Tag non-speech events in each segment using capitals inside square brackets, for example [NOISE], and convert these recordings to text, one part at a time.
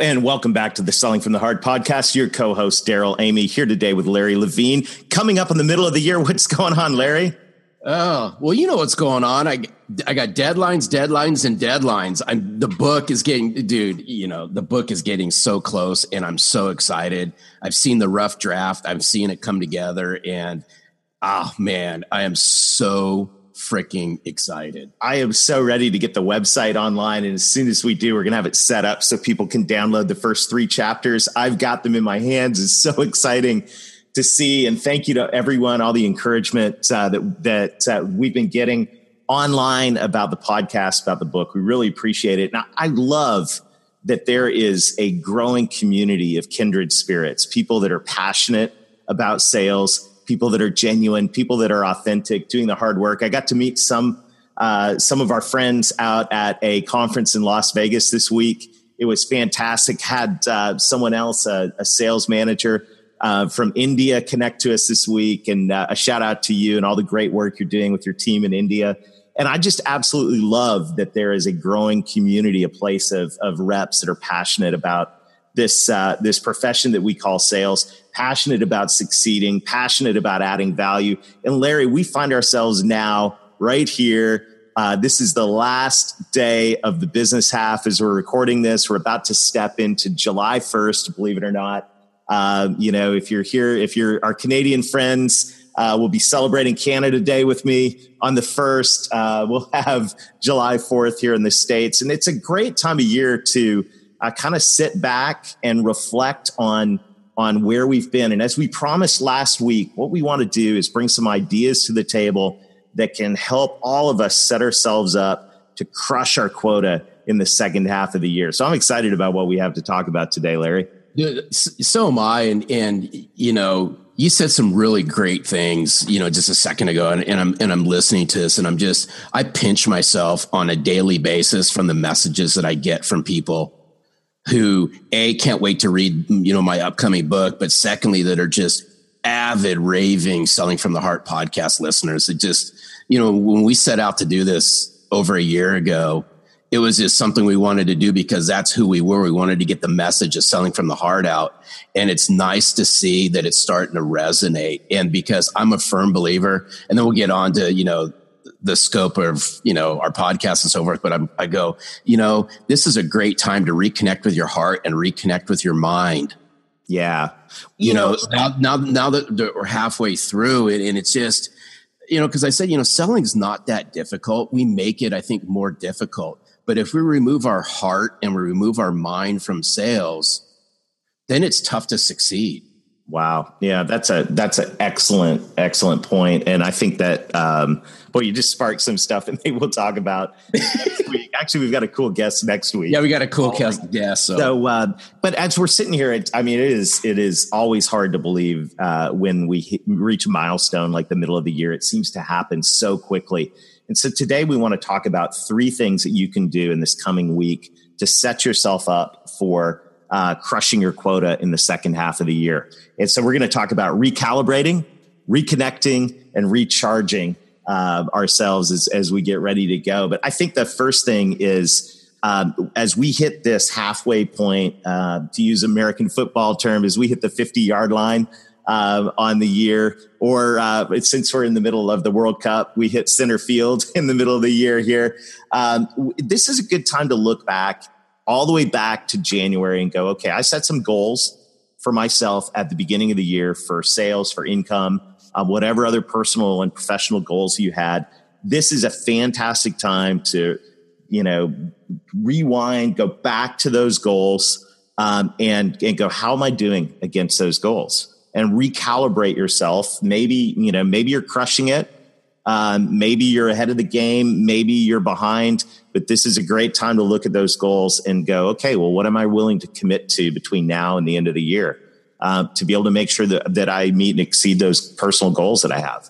And welcome back to the Selling from the Heart podcast. Your co host, Darrell Amy, here today with Larry Levine. Coming up in the middle of the year, what's going on, Larry? Oh, well, you know what's going on. I, I got deadlines, deadlines, and deadlines. I'm, the book is getting, dude, you know, the book is getting so close, and I'm so excited. I've seen the rough draft, I've seen it come together, and oh, man, I am so freaking excited. I am so ready to get the website online. And as soon as we do, we're going to have it set up so people can download the first three chapters. I've got them in my hands. It's so [LAUGHS] exciting to see. And thank you to everyone, all the encouragement uh, that, that uh, we've been getting online about the podcast, about the book. We really appreciate it. Now, I love that there is a growing community of kindred spirits, people that are passionate about sales people that are genuine, people that are authentic, doing the hard work. I got to meet some uh, some of our friends out at a conference in Las Vegas this week. It was fantastic. Had uh, someone else, a, sales manager uh, from India, connect to us this week, and uh, a shout out to you and all the great work you're doing with your team in India. And I just absolutely love that there is a growing community, a place of, of reps that are passionate about this uh, this profession that we call sales passionate about succeeding passionate about adding value and larry we find ourselves now right here uh, this is the last day of the business half as we're recording this we're about to step into july 1st believe it or not uh, you know if you're here if you're our canadian friends uh, we'll be celebrating Canada Day with me on the first. Uh, we'll [LAUGHS] have July 4th here in the States. And it's a great time of year to uh, kind of sit back and reflect on on where we've been. And as we promised last week, what we want to do is bring some ideas to the table that can help all of us set ourselves up to crush our quota in the second half of the year. So I'm excited about what we have to talk about today, Larry. So am I. And, and, you know, you said some really great things, you know, just a second ago, and, and, I'm and I'm listening to this, and I'm just I pinch myself on a daily basis from the messages that I get from people who a can't wait to read you know my upcoming book but secondly that are just avid raving selling from the heart podcast listeners. It just you know when we set out to do this over a year ago it was just something we wanted to do because that's who we were. We wanted to get the message of selling from the heart out. And it's nice to see that it's starting to resonate. And because i'm a firm believer and then we'll get on to you know the scope of you know our podcast and so forth but I'm, i go you know this is a great time to reconnect with your heart and reconnect with your mind. Yeah. You, you know, know, now now now that we're halfway through it and it's just you know because i said you know selling is not that difficult. We make it i think more difficult. But if we remove our heart and we remove our mind from sales then it's tough to succeed. Wow. Yeah, that's a that's an excellent excellent point, and I think that um, boy, you just sparked some stuff, and [LAUGHS] we'll talk about next week. Actually, we've got a cool guest next week. Yeah, we got a cool guest. Yeah. So, so uh, but as we're sitting here, it, I mean, it is it is always hard to believe uh, when we hit, reach a milestone like the middle of the year. It seems to happen so quickly. And so today we want to talk about three things that you can do in this coming week to set yourself up for uh, crushing your quota in the second half of the year. And so we're going to talk about recalibrating, reconnecting, and recharging uh, ourselves as, as we get ready to go. But I think the first thing is um, as we hit this halfway point, uh, to use American football term, as we hit the 50 yard line uh, on the year, or uh, since we're in the middle of the World Cup, we hit center field [LAUGHS] in the middle of the year here. Um, this is a good time to look back all the way back to January and go, okay, I set some goals for myself at the beginning of the year for sales, for income, whatever other personal and professional goals you had. This is a fantastic time to, you know, rewind, go back to those goals, um, and and go, how am I doing against those goals? And recalibrate yourself. Maybe you know, maybe you're crushing it. Um, maybe you're ahead of the game, maybe you're behind, but this is a great time to look at those goals and go, okay, well, what am I willing to commit to between now and the end of the year uh, to be able to make sure that, that I meet and exceed those personal goals that I have?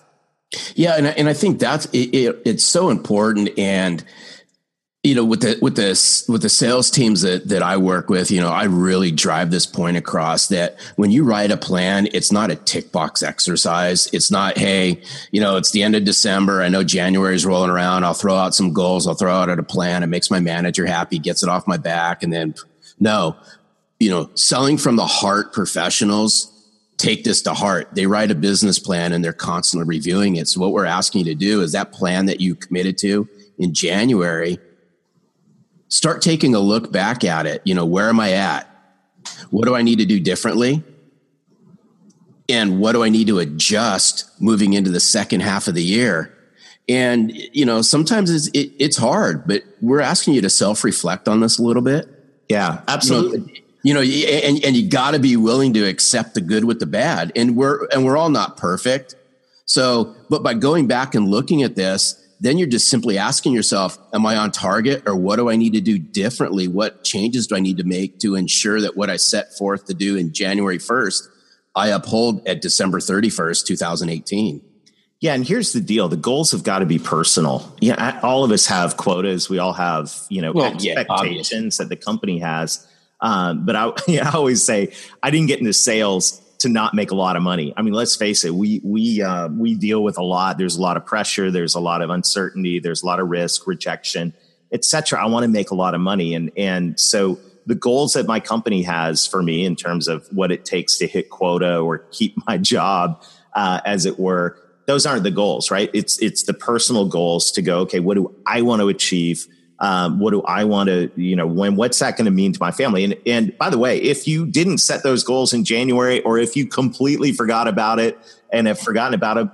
Yeah, and I, and I think that's it, it, it's so important, and you know with the with the with the sales teams that that I work with, you know, I really drive this point across that when you write a plan, it's not a tick box exercise. It's not, hey, you know, it's the end of December. I know January is rolling around. I'll throw out some goals. I'll throw out a plan. It makes my manager happy, gets it off my back, and then no, you know, selling from the heart professionals take this to heart. They write a business plan and they're constantly reviewing it. So what we're asking you to do is that plan that you committed to in January start taking a look back at it. You know, where am I at? What do I need to do differently? And what do I need to adjust moving into the second half of the year? And, you know, sometimes it's, it, it's hard, but we're asking you to self reflect on this a little bit. Yeah, absolutely. You know, you know and, and you got to be willing to accept the good with the bad. And we're, and we're all not perfect. So, but by going back and looking at this, then you're just simply asking yourself, am I on target or what do I need to do differently? What changes do I need to make to ensure that what I set forth to do in January 1st, I uphold at December 31st, 2018? Yeah, and here's the deal: the goals have got to be personal. Yeah, all of us have quotas. We all have, you know, well, expectations yeah, that the company has. Um, but I, [LAUGHS] I always say I didn't get into sales to not make a lot of money. I mean, let's face it, we we uh, we deal with a lot. There's a lot of pressure. There's a lot of uncertainty. There's a lot of risk, rejection, etc. I want to make a lot of money, and and so the goals that my company has for me in terms of what it takes to hit quota or keep [LAUGHS] my job, uh, as it were, those aren't the goals, right? It's it's the personal goals to go. Okay, what do I want to achieve? Um, what do I want to, you know, when, what's that going to mean to my family? And, and by the way, if you didn't set those goals in January, or if you completely forgot about it and have forgotten about it,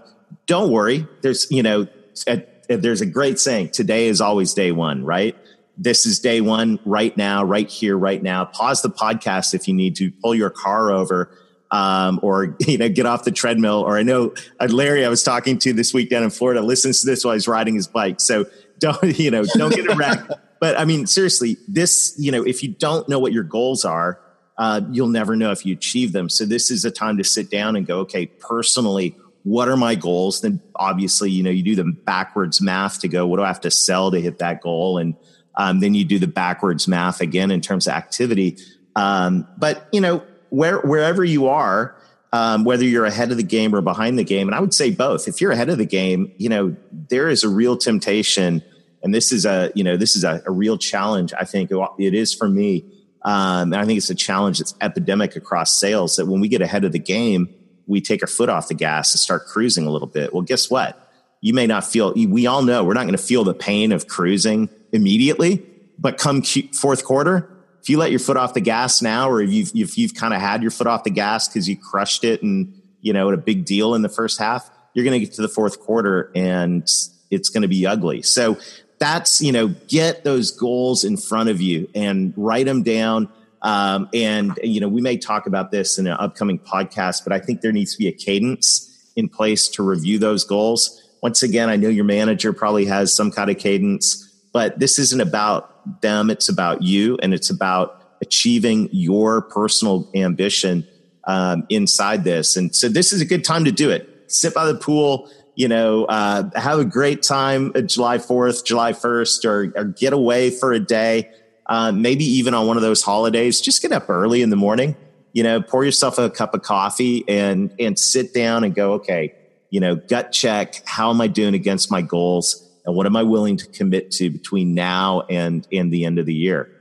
don't worry. There's, you know, a, there's a great saying, today is always day one, right? This is day one right now, right here, right now. Pause the podcast if you need to pull your car over um, or [LAUGHS] you know get off the treadmill or i know uh, larry i was talking to this week down in florida listens to this while he's riding his bike so don't [LAUGHS] you know don't get a wreck [LAUGHS] but i mean seriously this you know if you don't know what your goals are uh, you'll never know if you achieve them. So this is a time to sit down and go okay personally what are my goals? Then obviously you know you do the backwards math to go what do i have to sell to hit that goal? And um, then you do the backwards math again in terms of activity. Um, but you know where wherever you are um, whether you're ahead of the game or behind the game. And I would say both. If you're ahead of the game, you know, there is a real temptation. And this is a, you know, this is a, a real challenge. I think it is for me. Um, and I think it's a challenge that's epidemic across sales that when we get ahead of the game, we take our foot off the gas and start cruising a little bit. Well, guess what? You may not feel, we all know we're not going to feel the pain of cruising immediately, but come fourth quarter, if you let your foot off the gas now, or you've, if you've kind of had your foot off the gas because you crushed it and, you know, a big deal in the first half, you're going to get to the fourth quarter and it's going to be ugly. So that's, you know, get those goals in front of you and write them down. Um, and, you know, we may talk about this in an upcoming podcast, but I think there needs to be a cadence in place to review those goals. Once again, I know your manager probably has some kind of cadence, but this isn't about them, it's about you, and it's about achieving your personal ambition um, inside this. And so this is a good time to do it. Sit by the pool, you know, uh, have a great time at July 4th, July 1st, or, or get away for a day. Uh, maybe even on one of those holidays, just get up early in the morning, you know, pour yourself a cup of coffee and, and sit down and go, okay, you know, gut check. How am I doing against my goals? And what am I willing to commit to between now and and the end of the year?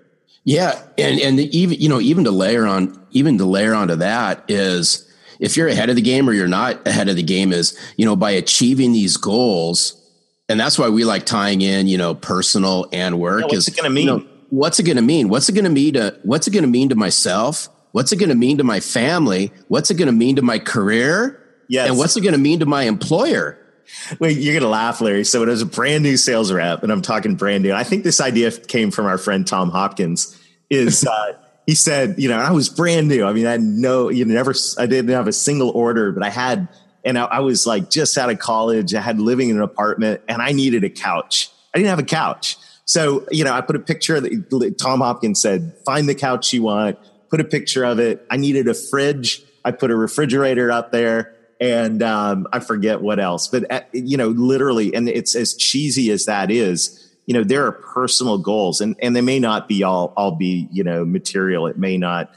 Yeah, and and even you know even to layer on even to layer onto that is if you're ahead of the game or you're not ahead of the game is you know by achieving these goals and that's why we like tying in you know personal and work yeah, what's is, it going to mean you know, what's it going to mean? What's it going to mean to what's it going to mean to myself? What's it going to mean to my family? What's it going to mean to my career? Yes. and what's it going to mean to my employer Wait, you're gonna laugh, Larry. So it was a brand new sales rep, and I'm talking brand new. I think this idea came from our friend Tom Hopkins. Is [LAUGHS] uh, he said, you know, I was brand new. I mean, I know you never, I didn't have a single order, but I had and I, I was like just out of college. I had living in an apartment and I needed a couch. I didn't have a couch. So, you know, I put a picture of the, Tom Hopkins said, find the couch you want, put a picture of it. I needed a fridge. I put a refrigerator up there and um, I forget what else, but uh, you know, literally, and it's as cheesy as that is, you know, there are personal goals and, and they may not be all, all be, you know, material. It may not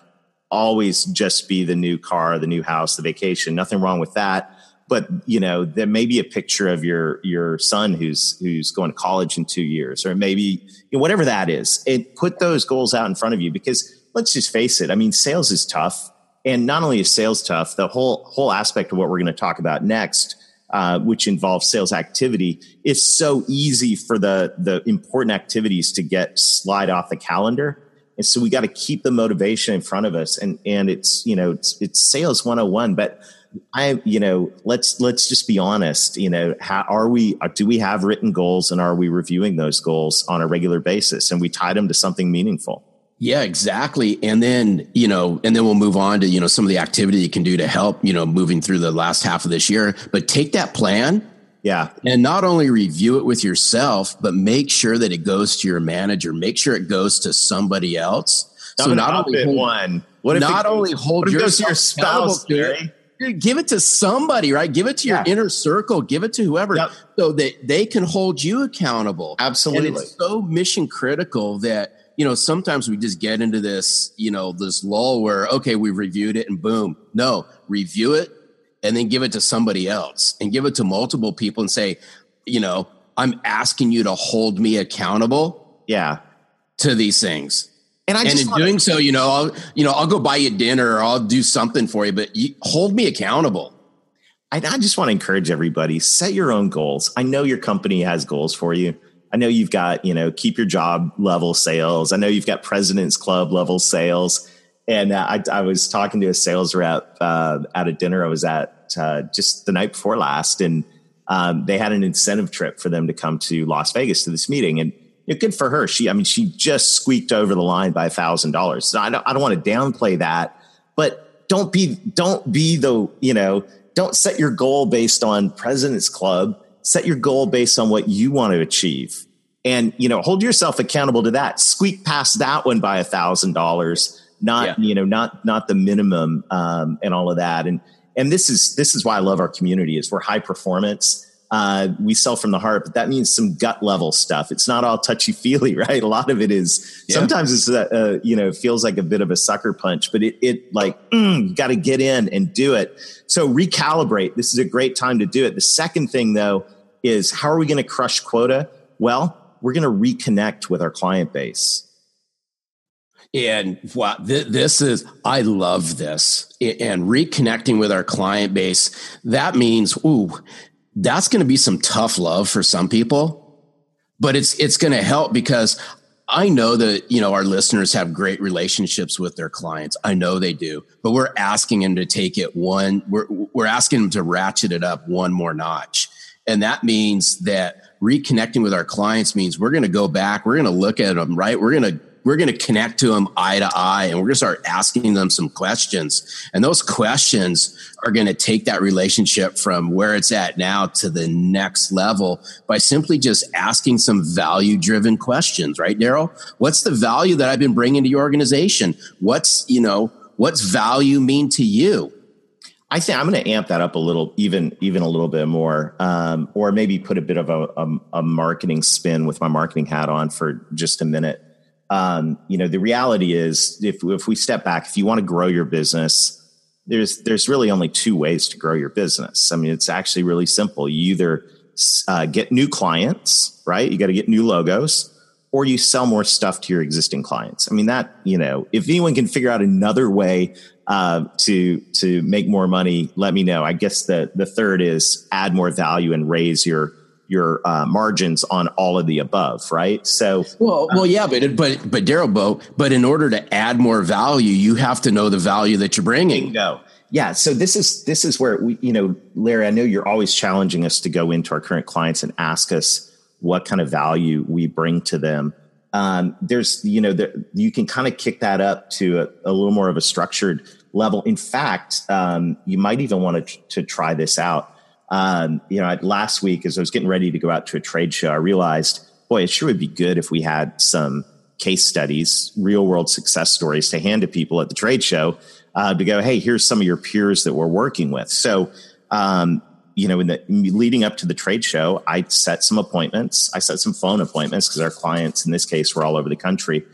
always just be the new car, the new house, the vacation, nothing wrong with that. But, you know, there may be a picture of your, your son who's, who's going to college in two years, or maybe you know, whatever that is. It put those goals out in front of you because let's just face it. I mean, sales is tough and not only is sales tough, the whole whole aspect of what we're going to talk about next, uh, which involves sales activity, is so easy for the the important activities to get slide off the calendar. And so we got to keep the motivation in front of us. And and it's you know it's, it's sales 101, but I you know let's let's just be honest. You know, how are we? Do we have written goals, and are we reviewing those goals on a regular basis? And we tie them to something meaningful. Yeah, exactly. And then, you know, and then we'll move on to, you know, some of the activity you can do to help, you know, moving through the last half of this year. But take that plan. Yeah. And not only review it with yourself, but make sure that it goes to your manager. Make sure it goes to somebody else. so not only hold, one. What if not it, only hold what goes to your spouse, Gary? give it to somebody, right? Give it to your yeah. inner circle, give it to whoever yep. so that they can hold you accountable. Absolutely. And it's so mission critical that you know, sometimes we just get into this, you know, this lull where, okay, we reviewed it and boom. No, review it and then give it to somebody else and give it to multiple people and say, you know, I'm asking you to hold me accountable. Yeah. To these things. And, I and in doing so, you know, I'll, you know, I'll go buy you dinner or I'll do something for you, but you, hold me accountable. I, I just want to encourage everybody, set your own goals. I know your company has goals for you I know you've got, you know, keep your job level sales. I know you've got President's Club level sales. And uh, I, I, was talking to a sales rep uh, at a dinner I was at uh, just the night before last, and um, they had an incentive trip for them to come to Las Vegas to this meeting. And you know, good for her. She, I mean, she just squeaked over the line by a thousand dollars. So I don't, I don't want to downplay that, but don't be, don't be the, you know, don't set your goal based on President's Club set your goal based on what you want to achieve. And you know hold yourself accountable to that. Squeak past that one by a thousand dollars not yeah. you know not not the minimum um, and all of that. And and this is this is why i love our community is we're high performance uh, we sell from the heart, but that means some gut level stuff. It's not all touchy feely, [LAUGHS] right? A lot of it is yeah. sometimes it's uh, uh, you know feels like a bit of a sucker punch, but it it like mm, you got to get in and do it. So recalibrate. This is a great time to do it. The second thing though is how are we going to crush quota? Well, we're going to reconnect with our client base. And wow, th- this is, I love this. And reconnecting with our client base, that means, ooh, that's going to be some tough love for some people, but it's, it's going to help because I know that, you know, our listeners have great relationships with their clients. I know they do, but we're asking them to take it one, we're, we're asking them to ratchet it up one more notch. And that means that reconnecting with our clients means we're going to go back, we're going to look at them, right? We're going to we're going to connect to them eye to eye and we're going to start asking them some questions. And those questions are going to take that relationship from where it's at now to the next level by simply just asking some value driven questions, right, Darrell? What's the value that I've been bringing to your organization? What's, you know, what's value mean to you? I think I'm going to amp that up a little, even even a little bit more, um, or maybe put a bit of a, a, a, marketing spin with my marketing hat on for just a minute. Um, you know, the reality is, if if we step back, if you want to grow your business, there's there's really only two ways to grow your business. I mean, it's actually really simple. You either uh, get new clients, right? You got to get new logos, or you sell more stuff to your existing clients. I mean, that you know, if anyone can figure out another way uh, to to make more money, let me know. I guess the the third is add more value and raise your your uh, margins on all of the above, right? So, well, well, yeah, but but but Darrell, Bo, but in order to add more value, you have to know the value that you're bringing. Go. Yeah. So this is this is where we, you know, Larry. I know you're always challenging us to go into our current clients and ask us what kind of value we bring to them. Um, there's, you know, there, you can kind of kick that up to a, a little more of a structured level. In fact, um, you might even want to, to try this out. Um, you know, last week as I was getting ready to go out to a trade show, I realized, boy, it sure would be good if we had some case studies, real world success stories to hand to people at the trade show uh, to go, hey, here's some of your peers that we're working with. So, um, you know, in the leading up to the trade show, I set some appointments. I set some phone appointments because our clients in this case were all over the country,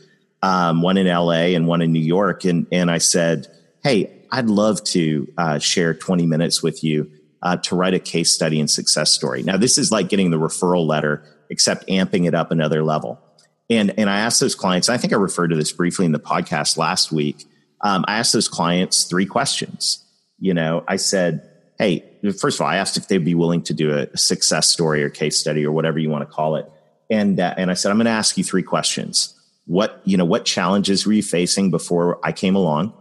um, one in LA and one in New York. And, and I said, hey, I'd love to uh, share 20 minutes with you uh, to write a case study and success story. Now, this is like getting the referral letter, except amping it up another level. And, and I asked those clients, I think I referred to this briefly in the podcast last week. Um, I asked those clients three questions. You know, I said, Hey, first of all, I asked if they'd be willing to do a success story or case study or whatever you want to call it. And, uh, and I said, I'm going to ask you three questions. What, you know, what challenges were you facing before I came along?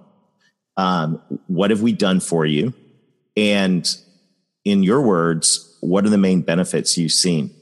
Um, what have we done for you? And in your words, what are the main benefits you've seen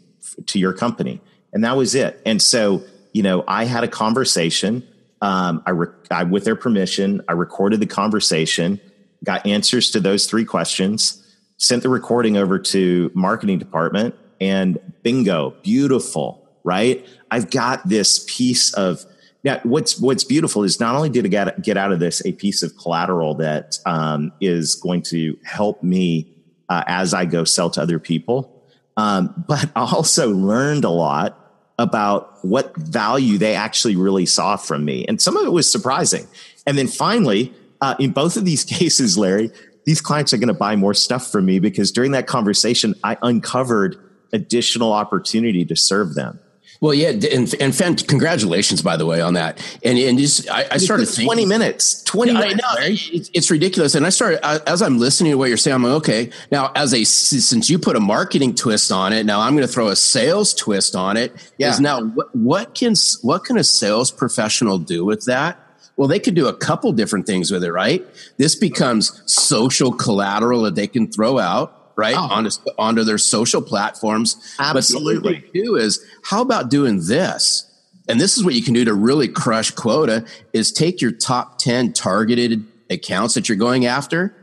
to your company? And that was it. And so, you know, I had a conversation. Um, I, re- I, with their permission, I recorded the conversation, got answers to those three questions, sent the recording over to marketing department, and bingo, beautiful, right? I've got this piece of now, what's what's beautiful is not only did I get get out of this a piece of collateral that um, is going to help me uh, as I go sell to other people, um, but also learned a lot about what value they actually really saw from me, and some of it was surprising. And then finally, uh, in both of these [LAUGHS] cases, Larry, these clients are going to buy more stuff from me because during that conversation, I uncovered additional opportunity to serve them. Well, yeah, and and fan, congratulations, by the way, on that. And and just I, I started thinking, twenty minutes, twenty yeah, minutes. I know, it's, it's, ridiculous. And I started as I'm listening to what you're saying. I'm like, okay, now as a since you put a marketing twist on it, now I'm going to throw a sales twist on it. Yeah. Is now what, what can what can a sales professional do with that? Well, they could do a couple different things with it, right? This becomes social collateral that they can throw out right? Oh. Onto, onto their social platforms. Absolutely. But the do is how about doing this? And this is what you can do to really crush quota is take your top 10 targeted accounts that you're going after,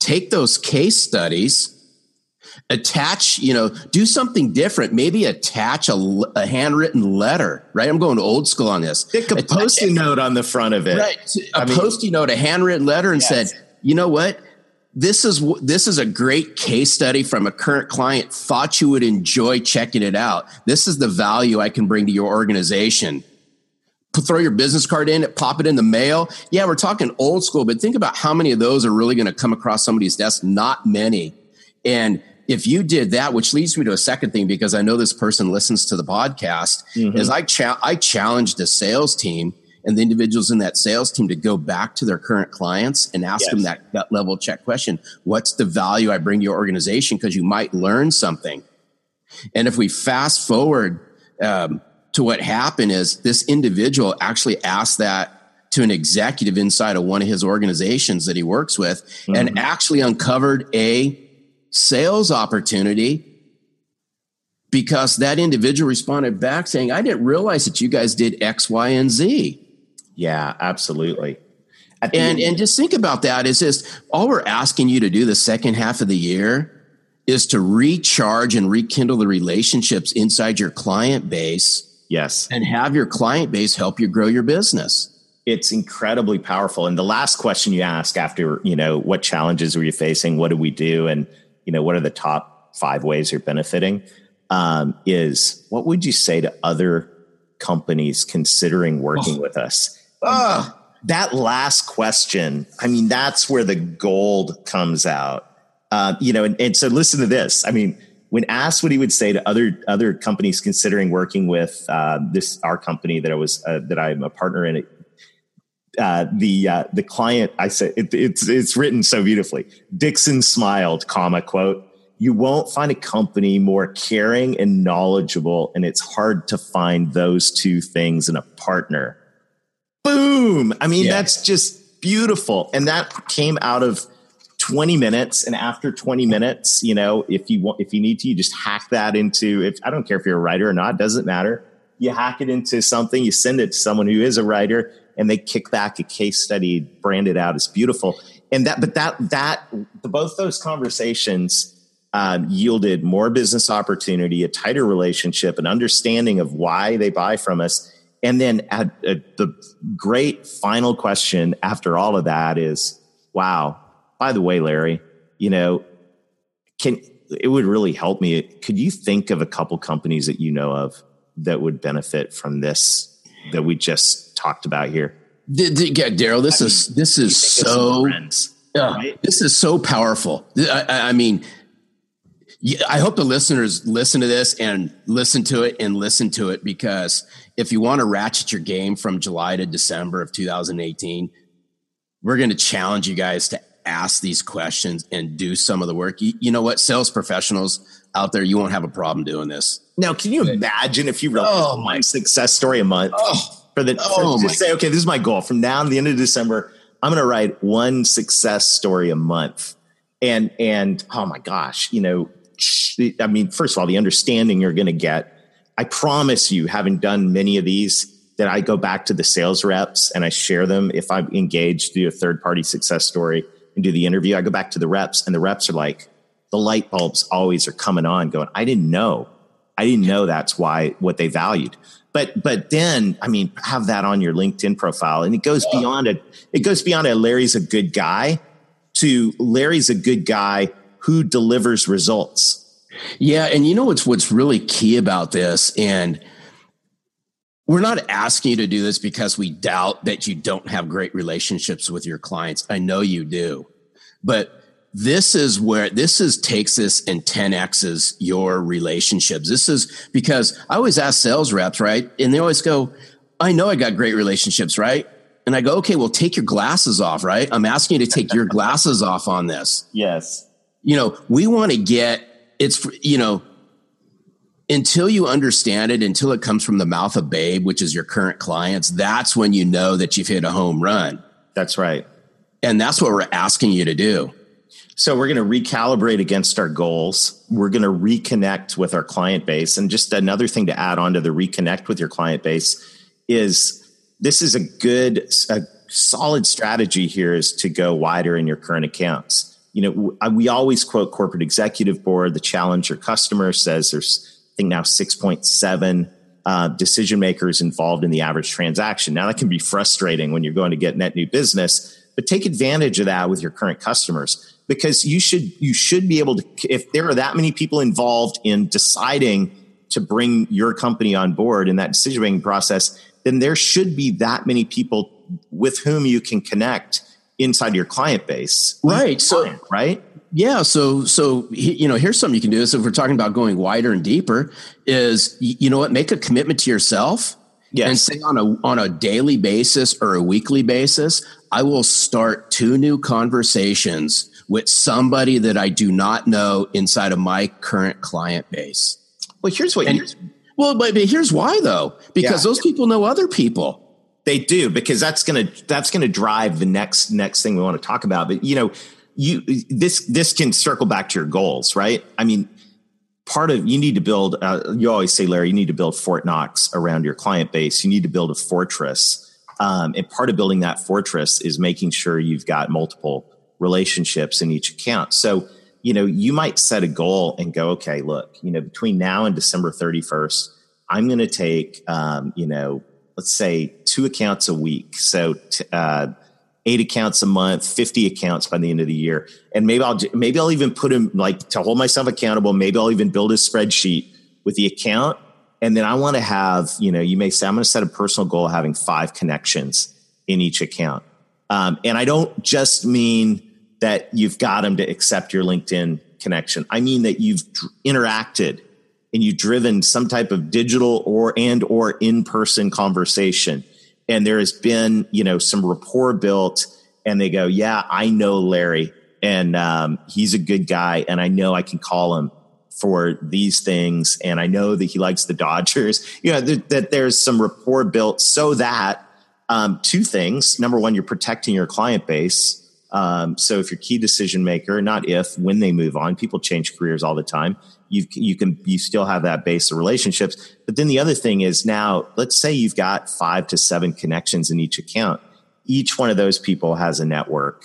take those case studies, attach, you know, do something different. Maybe attach a, a handwritten letter, right? I'm going old school on this. Stick a post-it note on the front of it. Right. A post-it note, a handwritten letter and yes. said, you know what? This is this is a great case study from a current client. Thought you would enjoy checking it out. This is the value i can bring to your organization. Throw your business card in it pop it in the mail. Yeah we're talking old school but think about how many of those are really going to come across somebody's desk. Not many. And if you did that which leads me to a second thing because i know this person listens to the podcast mm-hmm. is i cha- i challenged the sales team and the individuals in that sales team to go back to their current clients and ask yes. them that gut level check question. What's the value I bring to your organization? Because you might learn something. And if we fast forward um, to what happened is this individual actually asked that to an executive inside of one of his organizations that he works with mm-hmm. and actually uncovered a sales opportunity because that individual responded back saying, I didn't realize that you guys did X, Y, and Z. Yeah, absolutely. And and just think about that is just all we're asking you to do the second half of the year is to recharge and rekindle the relationships inside your client base. Yes. And have your client base help you grow your business. It's incredibly powerful. And the last question you ask after, you know, what challenges were you facing? What do we do? And, you know, what are the top five ways you're benefiting? Um, is what would you say to other companies considering working oh. with us? Uh, that last question, I mean, that's where the gold comes out. Uh, you know, and, and so listen to this. I mean, when asked what he would say to other other companies considering working with uh, this our company that I was uh, that I'm a partner in, uh, the uh, the client I said it, it's it's written so beautifully. Dixon smiled, comma quote. You won't find a company more caring and knowledgeable, and it's hard to find those two things in a partner boom. I mean, yeah. that's just beautiful. And that came out of 20 minutes. And after 20 minutes, you know, if you want, if you need to, you just hack that into, if I don't care if you're a writer or not, doesn't matter. You hack it into something, you send it to someone who is a writer. and they kick back a case study branded out as beautiful. And that, but that, that, both those conversations um, yielded more business opportunity, a tighter relationship, an understanding of why they buy from us. And then at, at the great final question after all of that is, wow, by the way, Larry, you know, can, it would really help me. Could you think of a couple companies that you know of that would benefit from this that we just talked about here? yeah, Darrell, this I is mean, this is so friends, yeah, right? this is so powerful. I, I mean, I hope the listeners listen to this and listen to it and listen to it because if you want to ratchet your game from July to December of 2018, we're going to challenge you guys to ask these questions and do some of the work. You, you, know what? Sales professionals out there, you won't have a problem doing this. Now, can you imagine if you wrote oh, my success story a month oh, for the oh, just say, okay, this is my goal from now to the end of December. I'm going to write one success story a month. And, and oh my gosh, you know, I mean, first of all, the understanding you're going to get. I promise you, having done many of these, that I go back to the sales reps and I share them. If I'm engaged, do a third party success story and do the interview, I go back to the reps and the reps are like, the light bulbs always are coming on going, I didn't know. I didn't know that's why what they valued. But but then, I mean, have that on your LinkedIn profile. And it goes yeah. beyond a it goes beyond a Larry's a good guy to Larry's a good guy who delivers results. Yeah, and you know what's what's really key about this and we're not asking you to do this because we doubt that you don't have great relationships with your clients. I know you do. But this is where this is takes this and 10x's your relationships. This is because I always ask sales reps, right? And they always go, I know I got great relationships, right? And I go, okay, well, take your glasses off, right? I'm asking you to take your glasses off on this. Yes. You know, we want to get it's, you know, until you understand it, until it comes from the mouth of Babe, which is your current clients, that's when you know that you've hit a home run. That's right. And that's what we're asking you to do. So we're going to recalibrate against our goals. We're going to reconnect with our client base. And just another thing to add on to the reconnect with your client base is this is a good, a solid strategy here is to go wider in your current accounts. You know, we always quote corporate executive board. The challenger customer says there's I think now 6.7 uh, decision makers involved in the average transaction. Now that can be frustrating when you're going to get net new business, but take advantage of that with your current customers because you should you should be able to if there are that many people involved in deciding to bring your company on board in that decision making process, then there should be that many people with whom you can connect inside your client base. Right. So right yeah so so you know here's something you can do is if we're talking about going wider and deeper is you know what make a commitment to yourself yes. and say on a on a daily basis or a weekly basis i will start two new conversations with somebody that i do not know inside of my current client base well here's what and, well but, but here's why though because yeah. those people know other people they do because that's gonna that's gonna drive the next next thing we want to talk about but you know you this this can circle back to your goals, right? I mean, part of you need to build. Uh, you always say, Larry, you need to build Fort Knox around your client base. You need to build a fortress, um, and part of building that fortress is making sure you've got multiple relationships in each account. So you know you might set a goal and go, okay, look, you know, between now and December thirty first, I'm going to take, um, you know, let's say two accounts a week. So. T- uh, eight accounts a month, 50 accounts by the end of the year. And maybe I'll, maybe I'll even put him like to hold myself accountable. Maybe I'll even build a spreadsheet with the account. And then I want to have, you know, you may say, I'm going to set a personal goal of having five connections in each account. Um, and I don't just mean that you've got them to accept your LinkedIn connection. I mean that you've interacted and you've driven some type of digital or and or in-person conversation. And there has been you know some rapport built and they go yeah i know larry and um, he's a good guy and i know i can call him for these things and i know that he likes the dodgers. [LAUGHS] You know th- that there's some rapport built so that um, two things. Number one you're protecting your client base Um, so if you're key decision maker, not if, when they move on, people change careers all the time. You you can you still have that base of relationships. But then the other thing is now, let's say you've got five to seven connections in each account. Each one of those people has a network.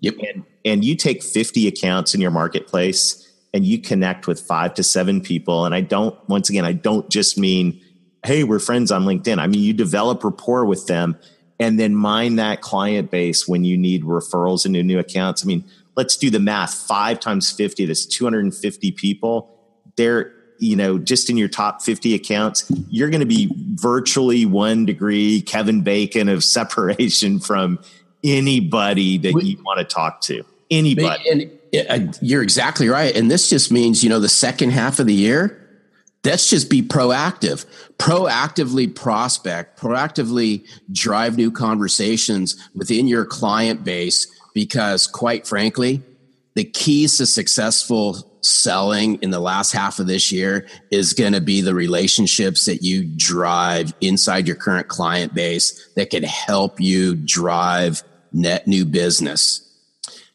Yep. And and you take 50 accounts in your marketplace and you connect with five to seven people. And I don't, once again, I don't just mean, hey, we're friends on LinkedIn. I mean, you develop rapport with them and then mine that client base when you need referrals into new accounts. I mean, let's do the math five times 50, that's 250 people. They're, you know, just in your top 50 accounts, you're going to be virtually one degree Kevin Bacon of separation [LAUGHS] from anybody that we, you want to talk to. Anybody. And you're exactly right. And this just means, you know, the second half of the year, let's just be proactive. Proactively prospect proactively drive new conversations within your client base because quite frankly the keys to successful selling in the last half of this year is going to be the relationships that you drive inside your current client base that can help you drive net new business.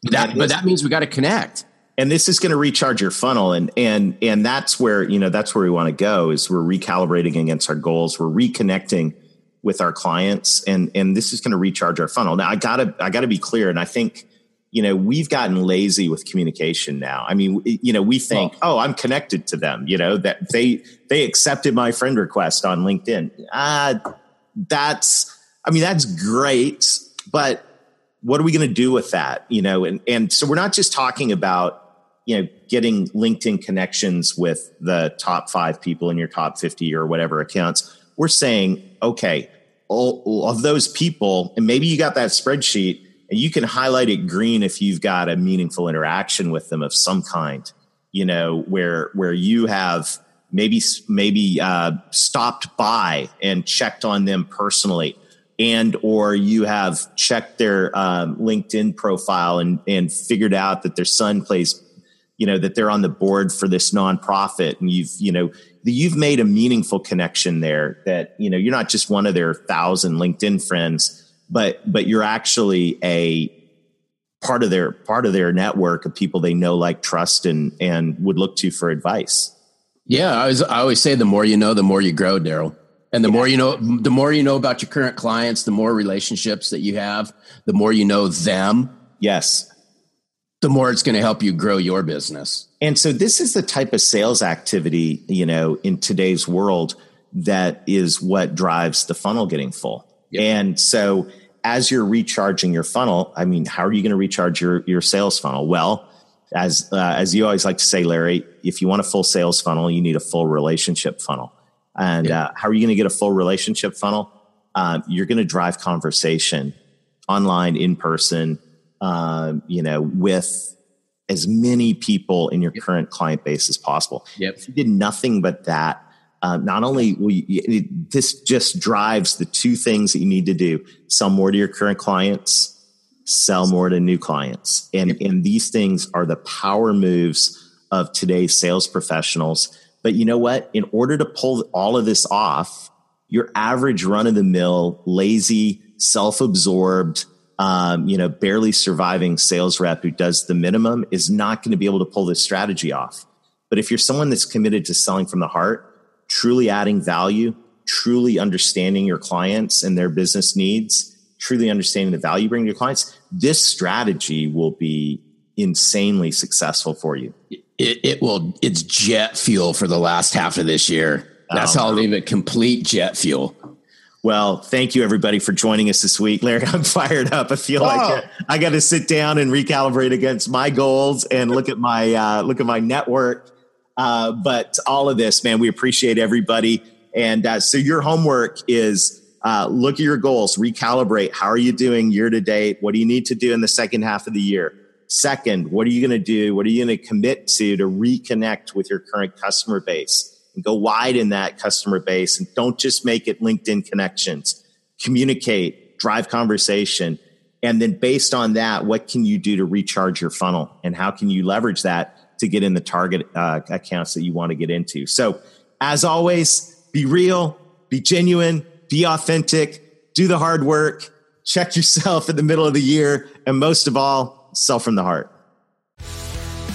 That, but that means we got to connect and this is going to recharge your funnel and and and that's where you know that's where we want to go is we're recalibrating against our goals we're reconnecting with our clients and and this is going to recharge our funnel. Now i gotta i gotta be clear and i think you know we've gotten lazy with communication now. I mean you know we think well, oh i'm connected to them you know that they they accepted my friend request on linkedin. Ah uh, that's i mean that's great but what are we going to do with that you know? And and so we're not just talking about you know getting linkedin connections with the top five people in your top 50 or whatever accounts we're saying okay all of those people and maybe you got that spreadsheet and you can highlight it green if you've got a meaningful interaction with them of some kind you know where where you have maybe maybe uh, stopped by and checked on them personally and or you have checked their um, linkedin profile and and figured out that their son plays you know that they're on the board for this nonprofit and you've you know you've made a meaningful connection there that you know you're not just one of their thousand linkedin friends but but you're actually a part of their part of their network of people they know like trust and and would look to for advice. Yeah i was i always say the more you know the more you grow darrell. And the yeah. more you know the more you know about your current clients the more relationships that you have the more you know them. Yes the more it's going to help you grow your business. And so this is the type of sales activity, you know, in today's world that is what drives the funnel getting full. Yep. And so as you're recharging your funnel, I mean, how are you going to recharge your your sales funnel? Well, as uh, as you always like to say, Larry, if you want a full sales funnel, you need a full relationship funnel. And yep. uh, how are you going to get a full relationship funnel? Uh, you're going to drive conversation online, in person, um, you know, with as many people in your yep. current client base as possible. Yep. If you did nothing but that, uh, not only will you, it, this just drives the two things that you need to do: sell more to your current clients, sell more to new clients, and yep. and these things are the power moves of today's sales professionals. But you know what? In order to pull all of this off, your average run of the mill, lazy, self absorbed um, you know, barely surviving sales rep who does the minimum is not going to be able to pull this strategy off. But if you're someone that's committed to selling from the heart, truly adding value, truly understanding your clients and their business needs, truly understanding the value you bring to your clients, this strategy will be insanely successful for you. It, it will, it's jet fuel for the last half of this year. That's um, how I'll leave it complete jet fuel. Well, thank you everybody for joining us this week. Larry, [LAUGHS] I'm fired up. I feel oh. like I got to sit down and recalibrate against my goals and look at my uh, look at my network. Uh, but all of this, man, we appreciate everybody. And uh, so your homework is uh, look at your goals, recalibrate. How are you doing year to date? What do you need to do in the second half of the year? Second, what are you going to do? What are you going to commit to to reconnect with your current customer base? And go wide in that customer base and don't just make it LinkedIn connections. Communicate, drive conversation. And then based on that, what can you do to recharge your funnel and how can you leverage that to get in the target uh, accounts that you want to get into? So as always, be real, be genuine, be authentic, do the hard work, check yourself in the middle of the year, and most of all, sell from the heart.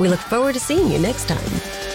We look forward to seeing you next time.